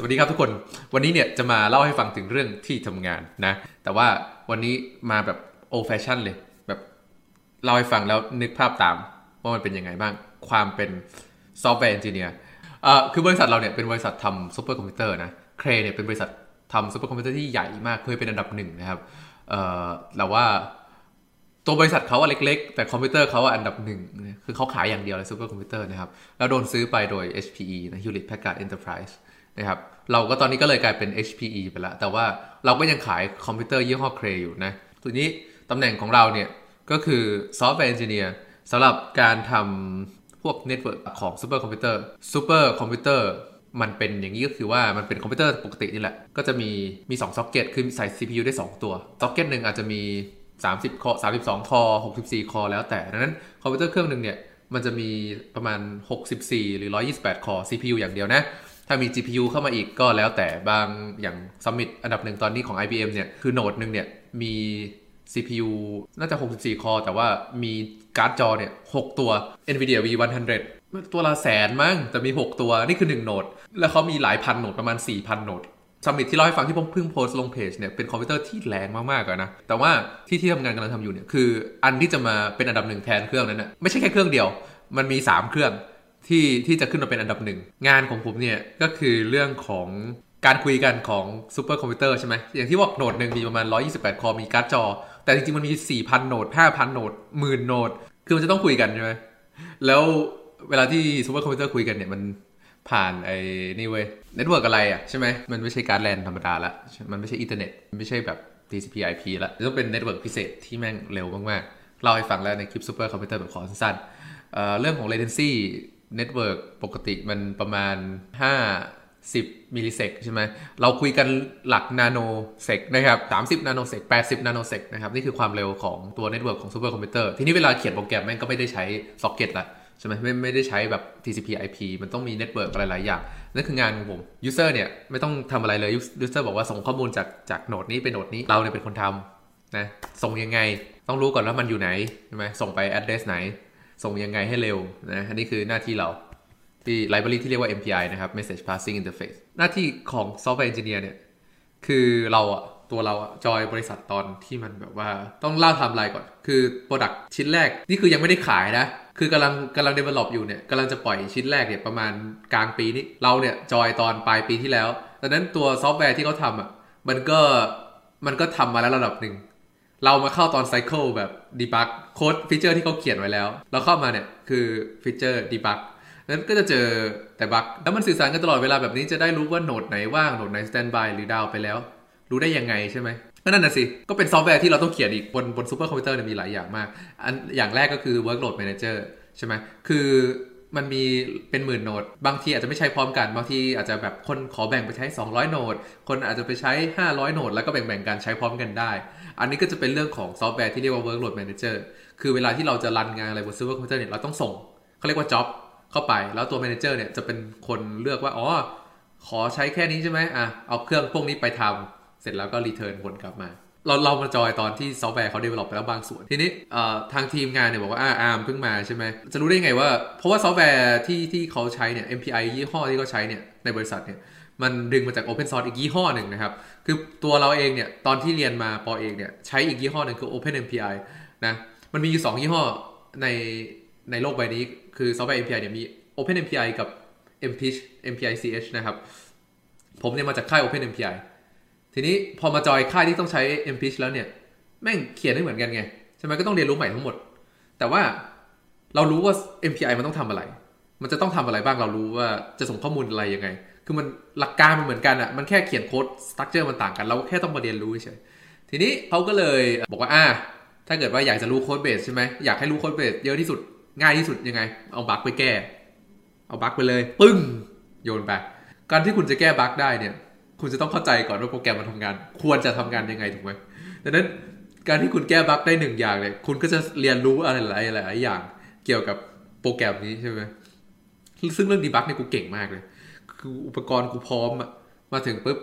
สวัสดีครับทุกคน วันนี้เนี่ยจะมาเล่าให้ฟังถึงเรื่องที่ทำงานนะ แต่ว่าวันนี้มาแบบ old fashion เลย แบบเล่าให้ฟังแล้วนึกภาพตามว่ามันเป็นยังไงบ้าง ความเป็น software engineer อ่อคือบริษัทเราเนี่ยเป็นบริษัททำซูเปอร์คอมพิวเตอร์นะ Cray เนี่ยเป็นบริษัททำซูเปอร์คอมพิวเตอร์ที่ใหญ่มาก เคยเป็นอันดับหนึ่งนะครับเอ่อแต่ว่า ตัวบริษัทเขาอะเล็ก ๆ แต่คอมพิวเตอร์เขาอะอันดับหนึ่งคือเขาขายอย่างเดียวเลยซูเปอร์คอมพิวเตอร์นะครับ แล้วโดนซื้อไปโดย HPE นะ Hewlett Packard Enterprise นะครับเราก็ตอนนี้ก็เลยกลายเป็น HPE ไปแล้วแต่ว่าเราก็ยังขายคอมพิวเตอร์ยี่ห้อ Cray อยู่นะทีนี้ตำแหน่งของเราเนี่ย ก็คือ software engineer สำหรับการทำพวก network ของซูเปอร์คอมพิวเตอร์ซูเปอร์คอมพิวเตอร์มันเป็นอย่างนี้ก็คือว่ามันเป็นคอมพิวเตอร์ปกตินี่แหละ ก็จะมีมี2ซ็อกเก็ตคือใส่ CPU ได้ 2 ตัวซ็อกเก็ตหนึ่งอาจจะมี 30 คอ 32 คอ 64 core แล้วแต่ดังนั้นคอมพิวเตอร์เครื่องหนึ่งเนี่ย มันจะมีประมาณ 64 หรือ 128 core CPU อย่างเดียวนะ ถ้ามี GPU เข้ามาอีกก็แล้วแต่บางอย่าง Summit อันดับหนึ่งตอนนี้ของ IBM เนี่ย คือ node หนึ่งเนี่ย มี CPU น่าจะ 64 core แต่ว่ามีการ์ดจอเนี่ย 6 ตัว NVIDIA V100 ตัวละแสนมั้งแต่มี 6 ตัวนี่คือ 1 node แล้วเขามีหลายพัน node ประมาณ 4,000 node Summit ที่เล่าให้ฟังที่ผมเพิ่งโพสต์ลงเพจเนี่ยเป็นคอมพิวเตอร์ที่แรงมากๆอะนะ แต่ว่าที่ที่ทำงานกำลังทำอยู่เนี่ยคืออันที่จะมาเป็นอันดับหนึ่งแทนเครื่องนั้นนะไม่ใช่แค่เครื่องเดียว มันมี 3 เครื่องที่ที่จะขึ้นมาเป็นอันดับหนึ่งงานของผมเนี่ยก็คือเรื่องของการคุยกันของซูเปอร์คอมพิวเตอร์ใช่ไหมอย่างที่บอก node หนึ่งมีประมาณ 128 core มีการ์ดจอ แต่จริงๆมันมี 4,000 node 5,000 node หมื่น node คือมันจะต้องคุยกันใช่ไหมแล้วเวลาที่ซูเปอร์คอมพิวเตอร์คุยกันเนี่ยมัน ผ่านไอ้นี่เว้ย network อะไรอะใช่ไหมมันไม่ใช่สารแลนธรรมดาละมันไม่ใช่อินเทอร์เน็ตไม่ใช่แบบ TCP IP ละต้องเป็น network พิเศษที่แม่งเร็วมากๆเล่าให้ฟังแล้วในคลิปซูเปอร์คอมพิวเตอร์แบบขอสั้นๆเรื่องของ latency network ปกติมันประมาณ5 10 millisec ใช่ไหม เราคุยกันหลัก nanosec นะครับ30 nanosec 80 nanosec นะครับ นี่คือความเร็วของตัว network ของซูเปอร์คอมพิวเตอร์ ทีนี้เวลาเขียนโปรแกรมแม่งก็ไม่ได้ใช้ซ็อกเก็ตละ ใช่ไหมไม่ไม่ได้ใช้แบบ TCP IP มันต้องมี network อะไรหลายอย่าง นั่นคืองานของผม user เนี่ยไม่ต้องทำอะไรเลย user บอกว่าส่งข้อมูลจากจากโหนดนี้ไปโหนดนี้เราเนี่ยเป็นคนทำนะส่งยังไงต้องรู้ก่อนว่ามันอยู่ไหนใช่ไหมส่งไป address ไหน ส่งยังไงให้เร็วนะอันนี้คือหน้าที่เราที่ library ที่เรียกว่า MPI นะครับ message passing interface หน้าที่ของ software engineer เนี่ยคือเราอะ ตัวเราอะจอยบริษัทตอนที่มันแบบว่าต้องเล่าไทม์ไลน์ก่อน คือ Product ชิ้นแรกนี่คือยังไม่ได้ขายนะ คือกำลังกำลัง develop อยู่เนี่ยกำลังจะปล่อยชิ้นแรกเนี่ยประมาณกลางปีนี้ เราเนี่ยจอยตอนปลายปีที่แล้วดังนั้นตัวซอฟต์แวร์ที่เขาทำอะมันก็มันก็ทำมาแล้วระดับหนึ่งเรามาเข้าตอน cycle แบบ debug โค้ด feature ที่เขาเขียนไว้แล้ว เราเข้ามาเนี่ยคือ feature debug นั้นก็จะเจอแต่ bug แล้วมันสื่อสารกันตลอดเวลาแบบนี้จะได้รู้ว่า node ไหนว่าง node ไหน standby หรือ down ไปแล้ว รู้ได้ยังไงใช่ไหมก็นั่นน่ะสิ ก็เป็นซอฟต์แวร์ที่เราต้องเขียนอีกบนบนซูเปอร์คอมพิวเตอร์เนี่ยมีหลายอย่างมาก อันอย่างแรกก็คือ workload manager ใช่ไหมคือมันมีเป็นหมื่น node บางทีอาจจะไม่ใช้พร้อมกัน บางทีอาจจะแบบคนขอแบ่งไปใช้ 200 node คนอาจจะไปใช้ 500 node แล้วก็แบ่งๆกันใช้พร้อมกันได้ อันนี้ก็จะเป็นเรื่องของซอฟต์แวร์ที่เรียกว่า workload manager คือเวลาที่เราจะรันงานอะไรบนซูเปอร์คอมพิวเตอร์เนี่ยเราต้องส่งเขาเรียกว่า job เข้าไป แล้วตัว manager เนี่ยจะเป็นคนเลือกว่า อ๋อ ขอใช้แค่นี้ใช่ไหมอะ เอาเครื่องพวกนี้ไปทำ เสร็จแล้วก็ return ผลกลับมาเราเรามาจอยตอนที่ซอฟต์แวร์เขา develop ไปแล้วบางส่วน ทีนี้ทางทีมงานเนี่ยบอกว่าอ่าอาร์มเพิ่งมาใช่ไหม จะรู้ได้ไงว่า เพราะว่าซอฟต์แวร์ที่ที่เขาใช้เนี่ย MPI ยี่ห้อที่เขาใช้เนี่ย ในบริษัทเนี่ย มันดึงมาจาก Open Source อีกยี่ห้อหนึ่งนะครับ คือตัวเราเองเนี่ย ตอนที่เรียนมาป.เอกเนี่ย ใช้อีกยี่ห้อหนึ่งคือ Open MPI นะ มันมีอยู่สองยี่ห้อในในโลกใบนี้ คือซอฟต์แวร์ MPI เนี่ยมี Open MPI กับ MPICH MPICH นะครับ ผมเนี่ยมาจากค่าย Open MPI ทีนี้พอมาจอยค่ายที่ต้องใช้ MPICH แล้วเนี่ย แม่งเขียนไม่เหมือนกันไง ใช่ไหมก็ต้องเรียนรู้ใหม่ทั้งหมด แต่ว่าเรารู้ว่า MPI มันต้องทำอะไร มันจะต้องทำอะไรบ้างเรารู้ว่าจะส่งข้อมูลอะไรยังไง คือมันหลักการมันเหมือนกันอะ่ะมันแค่เขียนโค้ด structure มันต่างกัน เราแค่ต้องมาเรียนรู้เฉยทีนี้เขาก็เลยบอกว่าอ่าถ้าเกิดว่าอยากจะรู้ codebase ใช่ไหมอยากให้รู้ codebase เยอะที่สุดง่ายที่สุดยังไง เอาบั๊กไปแก้ เอาบั๊กไปเลย ปึ้งโยนไป การที่คุณจะแก้บั๊กได้เนี่ย คุณจะต้องเข้าใจก่อนว่าโปรแกรมมันทำงาน ควรจะทำงานยังไงถูกไหมดังนั้นการที่คุณแก้บั๊กได้หนึ่งอย่างเลยคุณก็จะเรียนรู้อะไรหลายหลายอย่าง เกี่ยวกับโปรแกรมนี้ใช่ไหมซึ่งเรื่องดีบั๊กเนี่ยกูเก่งมากเลย คืออุปกรณ์กูพร้อมอะมาถึงปุ๊บ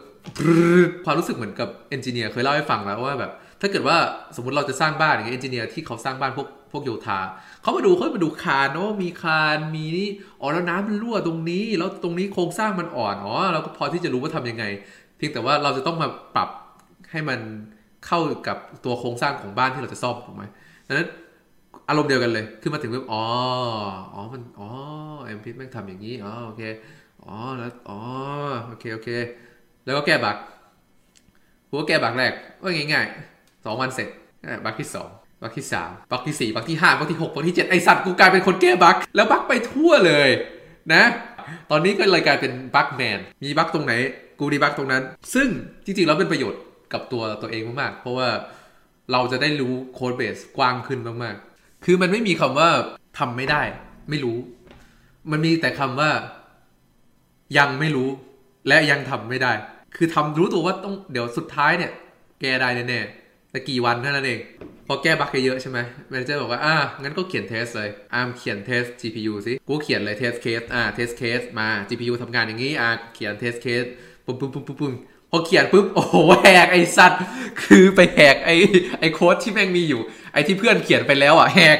ความรู้สึกเหมือนกับเอนจิเนียร์เคยเล่าให้ฟังแล้วว่าแบบ ถ้าเกิดว่าสมมติเราจะสร้างบ้านอย่างเงี้ยเอนจิเนียร์ที่เขาสร้างบ้านพวกพวกโยธาเขามาดูเขามาดูคานเนาะมีคานมีนี่อ๋อแล้วน้ำมันรั่วตรงนี้ แล้วตรงนี้โครงสร้างมันอ่อนอ๋อเราก็พอที่จะรู้ว่าทำยังไง เพียงแต่ว่าเราจะต้องมาปรับให้มันเข้ากับตัวโครงสร้างของบ้านที่เราจะซ่อมถูกไหมดังนั้นอารมณ์เดียวกันเลย คือมาถึงปุ๊บอ๋อ อ๋อ มัน อ๋อเอ็มพิแม่งทำอย่างนี้ อ๋อ โอเค อ๋อ แล้ว อ๋อ โอเค โอเค แล้วก็แก้บักกูก็แก้บักแรกก็ง่าย ๆ สองวันเสร็จบั๊กที่สองบั๊กที่สามบั๊กที่สี่บั๊กที่ห้าบั๊กที่หกบั๊กที่เจ็ดไอสัตว์กูกลายเป็นคนแก้บั๊กแล้วบั๊กไปทั่วเลยนะ ตอนนี้ก็เลยกลายเป็นบั๊กแมนมีบั๊กตรงไหน กูดีบั๊กตรงนั้น ซึ่งจริงๆแล้วเป็นประโยชน์กับตัวตัวเองมากๆ เพราะว่าเราจะได้รู้โค้ดเบสกว้างขึ้นมากๆ คือมันไม่มีคำว่าทำไม่ได้ ไม่รู้ มันมีแต่คำว่า ยังไม่รู้ และยังทำไม่ได้ คือทำรู้ตัวว่าต้องเดี๋ยวสุดท้ายเนี่ย แกได้แน่ๆ แต่กี่วันเท่านั้นเอง พอแก้บั๊กเยอะใช่ไหม manager บอกว่า อะงั้นก็เขียน test เลยอ่าเขียนเทส GPU สิ กูเขียนเลย test case อ่า test case มา GPU ทำงานอย่างนี้ อ่า เขียน test case ปุ๊บปุ๊บปุ๊บปุ๊บพอเขียนปุ๊บ โอ้โห แหกไอสัตว์ คือไปแหกไอไอโค้ดที่แม่งมีอยู่ ไอที่เพื่อนเขียนไปแล้วอะ แหก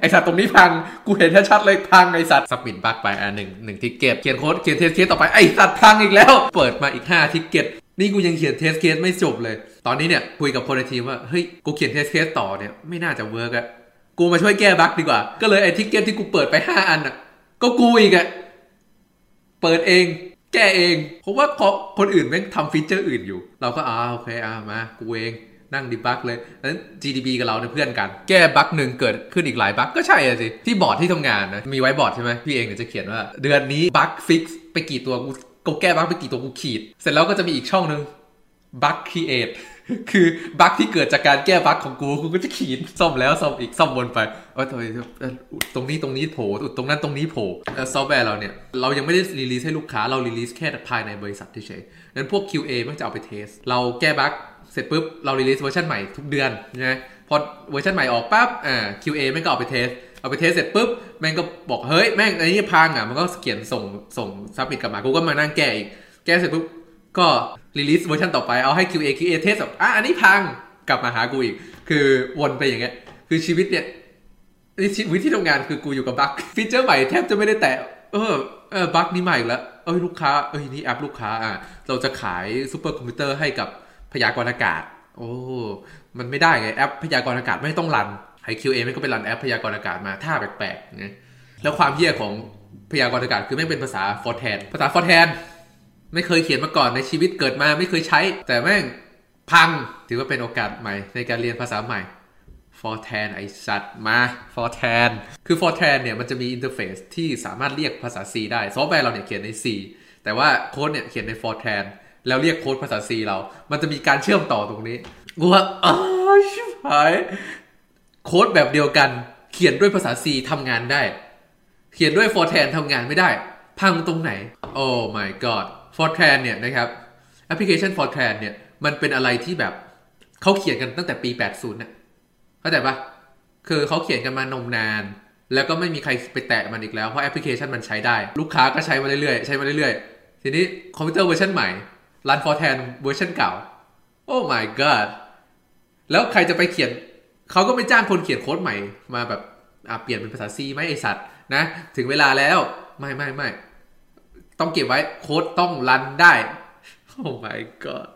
ไอสัตว์ตรงนี้พัง กูเห็นชัดเลยพังไอสัตว์ submit บั๊กไป อะหนึ่งหนึ่ง ticket เขียนโค้ด เขียน test case ต่อไป ไอสัตว์พังอีกแล้ว เปิดมาอีกห้า ticket นี่กูยังเขียน test case ไม่จบเลย ตอนนี้เนี่ยคุยกับคนในทีมว่าเฮ้ยกูเขียน test case ต่อเนี่ยไม่น่าจะ work อะกูมาช่วยแก้บั๊กดีกว่า ก็เลยไอ้ ticket ที่กูเปิดไป 5 อันอะก็กูอีกอะเปิดเอง แก้เอง เพราะว่าคนอื่นแม่งทำ feature อื่นอยู่ เราก็อ่าโอเคอ่ามากูเองนั่ง debug เลยนั้น GDB กับเราเนี่ยเพื่อนกัน แก้บั๊กหนึ่งเกิดขึ้นอีกหลายบั๊กก็ใช่อะสิ ที่บอร์ดที่ทำงานนะ มีไว้บอร์ดใช่ไหมพี่เองเนี่ยจะเขียนว่า เดือนนี้ bug fix ไปกี่ตัวกูกูแก้บั๊กไปกี่ตัวกูขีด เสร็จแล้วก็จะมีอีกช่องหนึ่ง bug create คือบั๊กที่เกิดจากการแก้บั๊กของกูกูก็จะขีดซ่อมแล้วซ่อมอีกซ่อมวนไปเออตรงนี้ตรงนี้โผล่ตรงนั้นตรงนี้โผล่ซอฟต์แวร์เราเนี่ย เรายังไม่ได้ release ให้ลูกค้าเรา release แค่ภายในบริษัทเฉยๆนั้นพวก QA มันจะเอาไป test เราแก้บั๊กเสร็จปุ๊บ เรา release เวอร์ชันใหม่ทุกเดือนนะพอเวอร์ชันใหม่ออกปั๊บอ่า QA มันก็เอาไป test เอาไป test เสร็จปุ๊บแม่งก็บอกเฮ้ยแม่งไอ้นี่พังอะมันก็เขียนส่งส่ง submit กลับมากูก็มานั่งแก้อีกแก้เสร็จปุ๊บ ก็ release เวอร์ชันต่อไปเอาให้ QA QA เทสแบบอะอันนี้พังกลับมาหากูอีก คือวนไปอย่างเงี้ย คือชีวิตเนี่ยนี่ชีวิตที่ทำงานคือกูอยู่กับบั๊ก feature ใหม่แทบจะไม่ได้แตะเออเออบั๊กนี่ใหม่อีกแล้วเอ้ยลูกค้าเอ้ยนี่แอปลูกค้าอะเราจะขายซูเปอร์คอมพิวเตอร์ให้กับพยากรณ์อากาศ โอ้มันไม่ได้ไงแอปพยากรณ์อากาศแม่งต้องรันให้ QA ไม่ก็ไปรันแอปพยากรณ์อากาศมาท่าแปลกๆนะแล้วความเหี้ยของพยากรณ์อากาศคือแม่งเป็นภาษา Fortran ภาษา Fortran ไม่เคยเขียนมาก่อนในชีวิตเกิดมาไม่เคยใช้ แต่แม่งพังถือว่าเป็นโอกาสใหม่ในการเรียนภาษาใหม่ Fortran ไอสัตว์มา Fortran คือ Fortran เนี่ยมันจะมี interface ที่สามารถเรียกภาษา C ได้ซอฟต์แวร์เราเนี่ยเขียนใน C แต่ว่าโค้ดเนี่ยเขียนใน Fortran แล้วเรียกโค้ดภาษา C เรา มันจะมีการเชื่อมต่อตรงนี้กูว่าอ๋อชิบหายโค้ดแบบเดียวกัน เขียนด้วยภาษา C ทำงานได้ เขียนด้วย Fortran ทำงานไม่ได้ พังตรงไหน โอ้ my god Fortran เนี่ยนะครับแอปพลิเคชัน Fortran เนี่ยมันเป็นอะไรที่แบบเขาเขียนกันตั้งแต่ปี 80เนี่ยเข้าใจปะคือเขาเขียนกันมานมนาน แล้วก็ไม่มีใครไปแตะมันอีกแล้วเพราะแอปพลิเคชันมันใช้ได้ ลูกค้าก็ใช้มาเรื่อยๆใช้มาเรื่อยๆ ทีนี้คอมพิวเตอร์เวอร์ชันใหม่รัน Fortran เวอร์ชันเก่า โอ้ my god แล้วใครจะไปเขียนเขาก็ไม่จ้างคนเขียนโค้ดใหม่มาแบบเปลี่ยนเป็นภาษา C ไหมไอสัตว์นะ ถึงเวลาแล้วไม่ไม่ไม่ ต้องเก็บไว้โค้ดต้องรันได้ โอ้ my god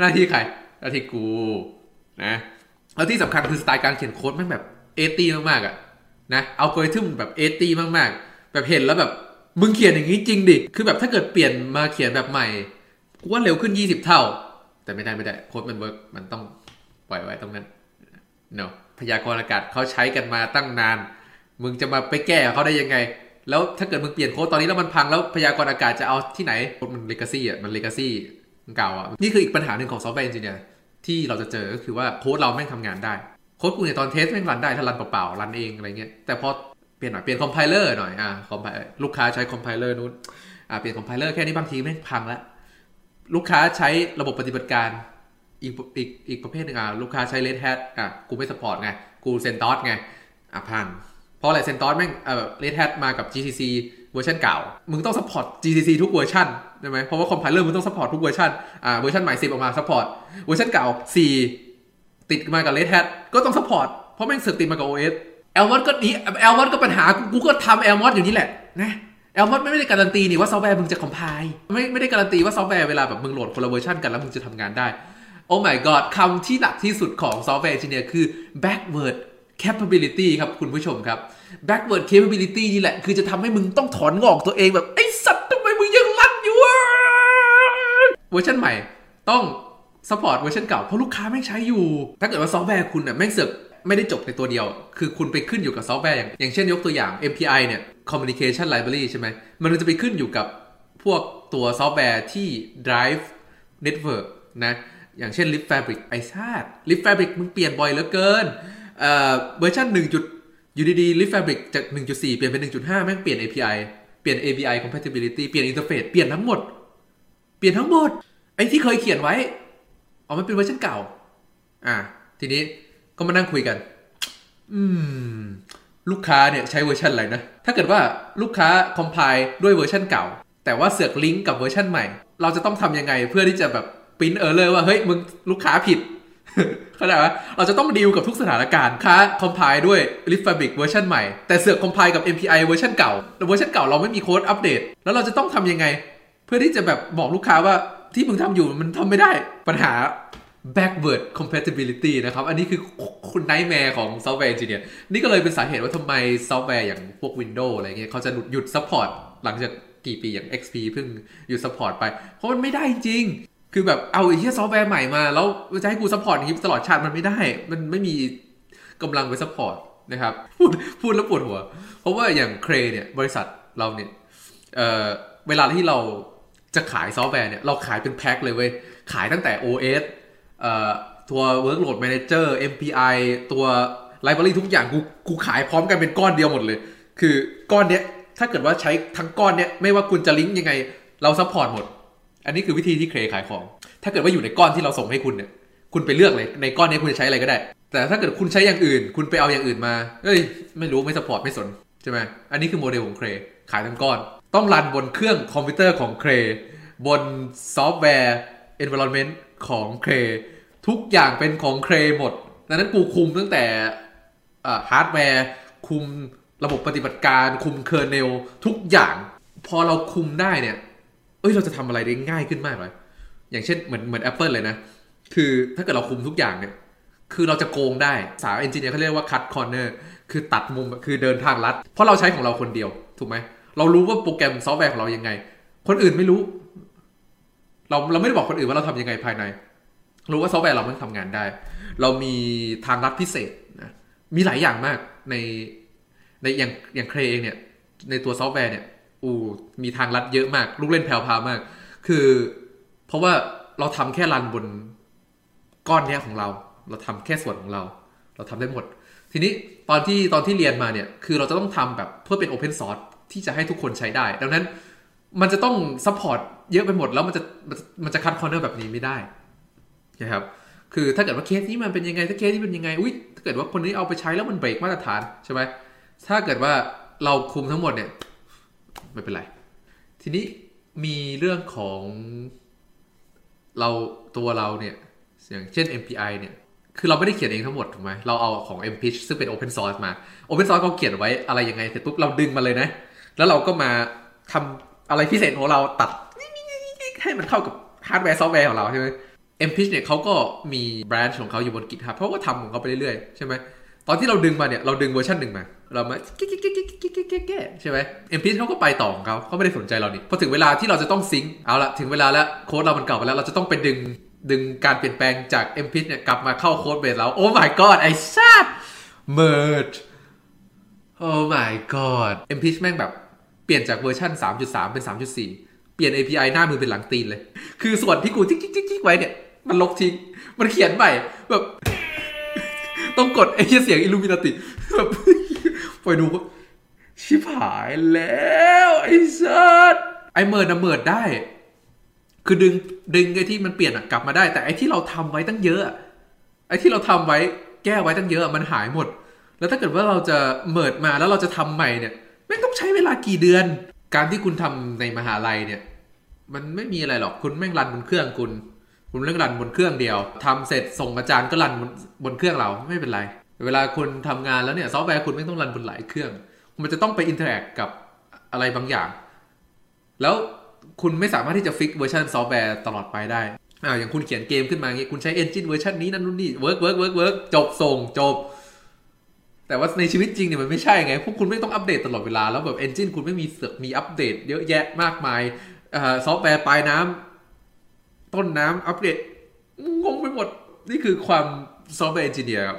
หน้าที่ใครหน้าที่กูนะแล้วที่สำคัญคือสไตล์การเขียนโค้ดแม่งแบบ eighty มากๆอะนะอัลกอริทึมแบบ eighty มากๆ แบบเห็นแล้วแบบมึงเขียนอย่างนี้จริงดิ คือแบบถ้าเกิดเปลี่ยนมาเขียนแบบใหม่กูว่าเร็วขึ้น 20 เท่า แต่ไม่ได้ไม่ได้โค้ดมัน work มันต้องปล่อยไว้ตรงนั้นเนาะพยากรณ์อากาศเขาใช้กันมาตั้งนาน มึงจะมาไปแก้เขาได้ยังไง แล้วถ้าเกิดมึงเปลี่ยนโค้ดตอนนี้แล้วมันพังแล้วพยากรณ์อากาศจะเอาที่ไหนโค้ดมัน legacy อะมัน legacy เก่าอะนี่คืออีกปัญหาหนึ่งของซอฟต์แวร์จริงเนี่ยที่เราจะเจอก็คือว่าโค้ดเราแม่งทำงานได้โค้ดกูเนี่ยตอน test แม่งรันได้ถ้ารันเปล่าๆรันเองอะไรเงี้ยแต่พอเปลี่ยนหน่อยเปลี่ยน compiler หน่อยอะ compile ลูกค้าใช้ compiler นู้นอะเปลี่ยน compiler แค่นี้บางทีแม่งพังแล้วลูกค้าใช้ระบบปฏิบัติการอีกอีกอีกประเภทหนึ่งอะลูกค้าใช้ Red Hat อะกูไม่ support ไงกู CentOS ไงอะพัง เพราะอะไร CentOS แม่งเออ Red Hat มากับ GCC เวอร์ชันเก่า มึงต้อง support GCC ทุกเวอร์ชันใช่ไหมเพราะว่า compiler มึงต้อง support ทุกเวอร์ชันอ่าเวอร์ชันใหม่10ออกมา support เวอร์ชันเก่า4ติดมากับ Red Hat ก็ต้อง support เพราะแม่งเสือกติดมากับ OS Lmod ก็นี้ Lmod ก็ปัญหากูก็ทำ Lmod อยู่นี่แหละนะ Lmod ไม่ได้การันตีนี่ว่าซอฟต์แวร์มึงจะ compile ไม่ไม่ได้การันตีว่าซอฟต์แวร์เวลาแบบมึงโหลดคนละเวอร์ชันกันแล้วมึงจะทำงานได้โอ้ my god คำที่หนักที่สุดของซอฟต์แวร์ engineer คือ backward capability ครับคุณผู้ชมครับ backward compatibility นี่แหละ คือจะทำให้มึงต้องถอนหงอกตัวเองแบบ ไอ้สัตว์ทำไมมึงยังรันอยู่วะเวอร์ชันใหม่ต้อง support เวอร์ชันเก่า เพราะลูกค้าแม่งใช้อยู่ ถ้าเกิดว่าซอฟต์แวร์คุณน่ะแม่งเสือกไม่ได้จบในตัวเดียว คือคุณไปขึ้นอยู่กับซอฟต์แวร์อย่างอย่างเช่นยกตัวอย่าง MPI เนี่ย communication library ใช่ไหม มันจะไปขึ้นอยู่กับพวกตัวซอฟต์แวร์ที่ drive network นะ อย่างเช่น libfabric ไอ้สัส libfabric มึงเปลี่ยนบ่อยเหลือเกิน เอ่อเวอร์ชัน1จุดอยู่ดีๆ libfabric จาก 1.4 เปลี่ยนเป็น 1.5 แม่งเปลี่ยน API เปลี่ยน API compatibility เปลี่ยน interface เปลี่ยนทั้งหมด เปลี่ยนทั้งหมด ไอ้ที่เคยเขียนไว้อ๋อมันเป็นเวอร์ชันเก่า อะทีนี้ก็มานั่งคุยกัน อืม ลูกค้าเนี่ยใช้เวอร์ชันอะไรนะ ถ้าเกิดว่าลูกค้า compile ด้วยเวอร์ชันเก่า แต่ว่าเสือกลิงก์กับเวอร์ชันใหม่ เราจะต้องทำยังไงเพื่อที่จะแบบ print error เลยว่า เฮ้ย มึงลูกค้าผิด เข้าใจไหมเราจะต้องดีลกับทุกสถานการณ์ค้าคอมไพล์ด้วย l i f Fabric เวอร์ชันใหม่ แต่เสือก compile กับ MPI เวอร์ชันเก่าแต่เวอร์ชันเก่าเราไม่มีโค้ดอัปเดต แล้วเราจะต้องทำยังไง เพื่อที่จะแบบบอกลูกค้าว่าที่มึงทำอยู่มันทำไม่ได้ปัญหา backward compatibility นะครับ อันนี้คือคุณไนท์แมร์ของซอฟต์แวร์ engineer นี่ก็เลยเป็นสาเหตุว่าทำไมซอฟต์แวร์อย่างพวก Windows อะไรเงี้ยเขาจะหยุด support หลังจากกี่ปีอย่าง XP เพิ่งหยุด support ไป เพราะมันไม่ได้จริง คือแบบเอาไอ้ที่ซอฟต์แวร์ใหม่มา แล้วจะให้กู support อย่างนี้ตลอดชาติมันไม่ได้ มันไม่มีกำลังไป support นะครับ พูดพูดแล้วปวดหัว เพราะว่าอย่าง Cray เนี่ยบริษัทเราเนี่ยเเวลาที่เราจะขายซอฟต์แวร์เนี่ยเราขายเป็นแพ็คเลยเว้ย ขายตั้งแต่ OS ตัว Workload Manager MPI ตัว Library ทุกอย่างกูกูขายพร้อมกันเป็นก้อนเดียวหมดเลย คือก้อนเนี้ยถ้าเกิดว่าใช้ทั้งก้อนเนี้ยไม่ว่าคุณจะลิงก์ยังไง เรา support หมด อันนี้คือวิธีที่ Cray ขายของ ถ้าเกิดว่าอยู่ในก้อนที่เราส่งให้คุณเนี่ย คุณไปเลือกเลยในก้อนนี้คุณจะใช้อะไรก็ได้ แต่ถ้าเกิดคุณใช้อย่างอื่น คุณไปเอาอย่างอื่นมาเอ้ย ไม่รู้ไม่ support ไม่สนใช่ไหมอันนี้คือโมเดลของ Cray ขายทั้งก้อน ต้อง run บนเครื่องคอมพิวเตอร์ของเครบนซอฟต์แวร์ environment ของเครทุกอย่างเป็นของเครหมดดังนั้นกูคุมตั้งแต่ฮาร์ดแวร์คุมระบบปฏิบัติการคุม kernel ทุกอย่าง พอเราคุมได้เนี่ย อ้ยเราจะทำอะไรได้ง่ายขึ้นมากเลยอย่างเช่นเหมือนเหมือน Apple เลยนะ คือถ้าเกิดเราคุมทุกอย่างเนี่ย คือเราจะโกงได้ software engineer เขาเรียกว่าคั t คอร์เนอร์ คือตัดมุม คือเดินทางลัด เพราะเราใช้ของเราคนเดียว ถูกไหม เรารู้ว่าโปรแกรมซอฟต์แวร์ของเรายังไง คนอื่นไม่รู้ เราเราไม่ได้บอกคนอื่นว่าเราทำยังไงภายใน รู้ว่าซอฟต์แวร์เรามันทำงานได้ เรามีทางลัดพิเศษนะ มีหลายอย่างมากในในอย่างอย่าง Cray เองเนี่ย ในตัวซอฟต์แวร์เนี่ย อูมีทางลัดเยอะมาก ลูกเล่นแผ่วๆมาก คือ เพราะว่าเราทำแค่ run บนก้อนเนี้ยของเรา เราทำแค่ส่วนของเรา เราทำได้หมด ทีนี้ตอนที่ตอนที่เรียนมาเนี่ย คือเราจะต้องทำแบบเพื่อเป็น open source ที่จะให้ทุกคนใช้ได้ ดังนั้นมันจะต้อง support เยอะไปหมดแล้วมันจะมันจะ cut corner แบบนี้ไม่ได้นะครับคือถ้าเกิดว่าเคสนี้มันเป็นยังไงถ้าเคสนี้เป็นยังไงอุ้ยถ้าเกิดว่าคนนี้เอาไปใช้แล้วมันเบรกมาตรฐานใช่ไหมถ้าเกิดว่าเราคุมทั้งหมดเนี่ย ไม่เป็นไร ทีนี้มีเรื่องของเราตัวเราเนี่ย อย่างเช่น MPI เนี่ย คือเราไม่ได้เขียนเองทั้งหมดถูกไหมเราเอาของ m p i c h ซึ่งเป็น Open Source มา Open Source เขาเขียนไว้อะไรยังไงเสร็จปุ๊บเราดึงมาเลยนะ แล้วเราก็มาทำอะไรพิเศษของเราตัดให้มันเข้ากับฮาร์ดแวร์ซอฟต์แวร์ของเราใช่ไหม m p i c h เนี่ยเขาก็มี branch ของเขาอยู่บน GitHub เขาก็ทำของเขาไปเรื่อยๆใช่ไหมตอนที่เราดึงมาเนี่ยเราดึงเวอร์ชันหนึ่งมา เรามาแก้แก้แก้แก้แก้แก้แก้ใช่ไหม m p i t c h เขาก็ไปต่อของเขาเขาไม่ได้สนใจเรานี่พอถึงเวลาที่เราจะต้อง sync เอาละถึงเวลาแล้วโค้ดเรามันเก่าไปแล้วเราจะต้องไปดึงดึงการเปลี่ยนแปลงจาก m p i t c h เนี่ยกลับมาเข้า codebase เราโอ้ my god ไอ้สัส merge โอ้ my god m p i t c h แม่งแบบเปลี่ยนจากเวอร์ชัน3.3 เป็น 3.4 เปลี่ยน API หน้ามือเป็นหลังตีนเลย คือส่วนที่กูจิ๊กจิ๊กจิ๊กไว้เนี่ย มันลบทิ้ง มันเขียนใหม่แบบ ต้องกดไอ้เสียงอิลูมินาติแบบ ไปดูชิบหายแล้วไอ้สัสไอ้ merge น่ะ merge ได้ คือดึงดึงไอ้ที่มันเปลี่ยนกลับมาได้ แต่ไอ้ที่เราทำไว้ตั้งเยอะ ไอ้ที่เราทำไว้แก้ไว้ตั้งเยอะมันหายหมด แล้วถ้าเกิดว่าเราจะ merge มาแล้วเราจะทำใหม่เนี่ยแม่งต้องใช้เวลากี่เดือน การที่คุณทำในมหาลัยเนี่ย มันไม่มีอะไรหรอกคุณแม่ง run บนเครื่องคุณ คุณเรื่อง run บนเครื่องเดียวทำเสร็จส่งอาจารย์ก็ run บนบนเครื่องเราไม่เป็นไร เวลาคุณทำงานแล้วเนี่ยซอฟต์แวร์คุณแม่งต้อง run บนหลายเครื่อง มันจะต้องไป interact กับอะไรบางอย่าง แล้วคุณไม่สามารถที่จะ fix เวอร์ชันซอฟต์แวร์ตลอดไปได้อ่าอย่างคุณเขียนเกมขึ้นมาอย่างงี้คุณใช้ engine เวอร์ชันนี้นั่นนู่นนี่ work work work work จบส่งจบ แต่ว่าในชีวิตจริงเนี่ยมันไม่ใช่ไง พวกคุณแม่งต้องอัปเดตตลอดเวลา แล้วแบบ engine คุณแม่งเสือกมีอัปเดต เยอะแยะมากมายอซอฟต์แวร์ปลายน้ำต้นน้ำอัปเดตงงไปหมดนี่คือความ software engineer ครับ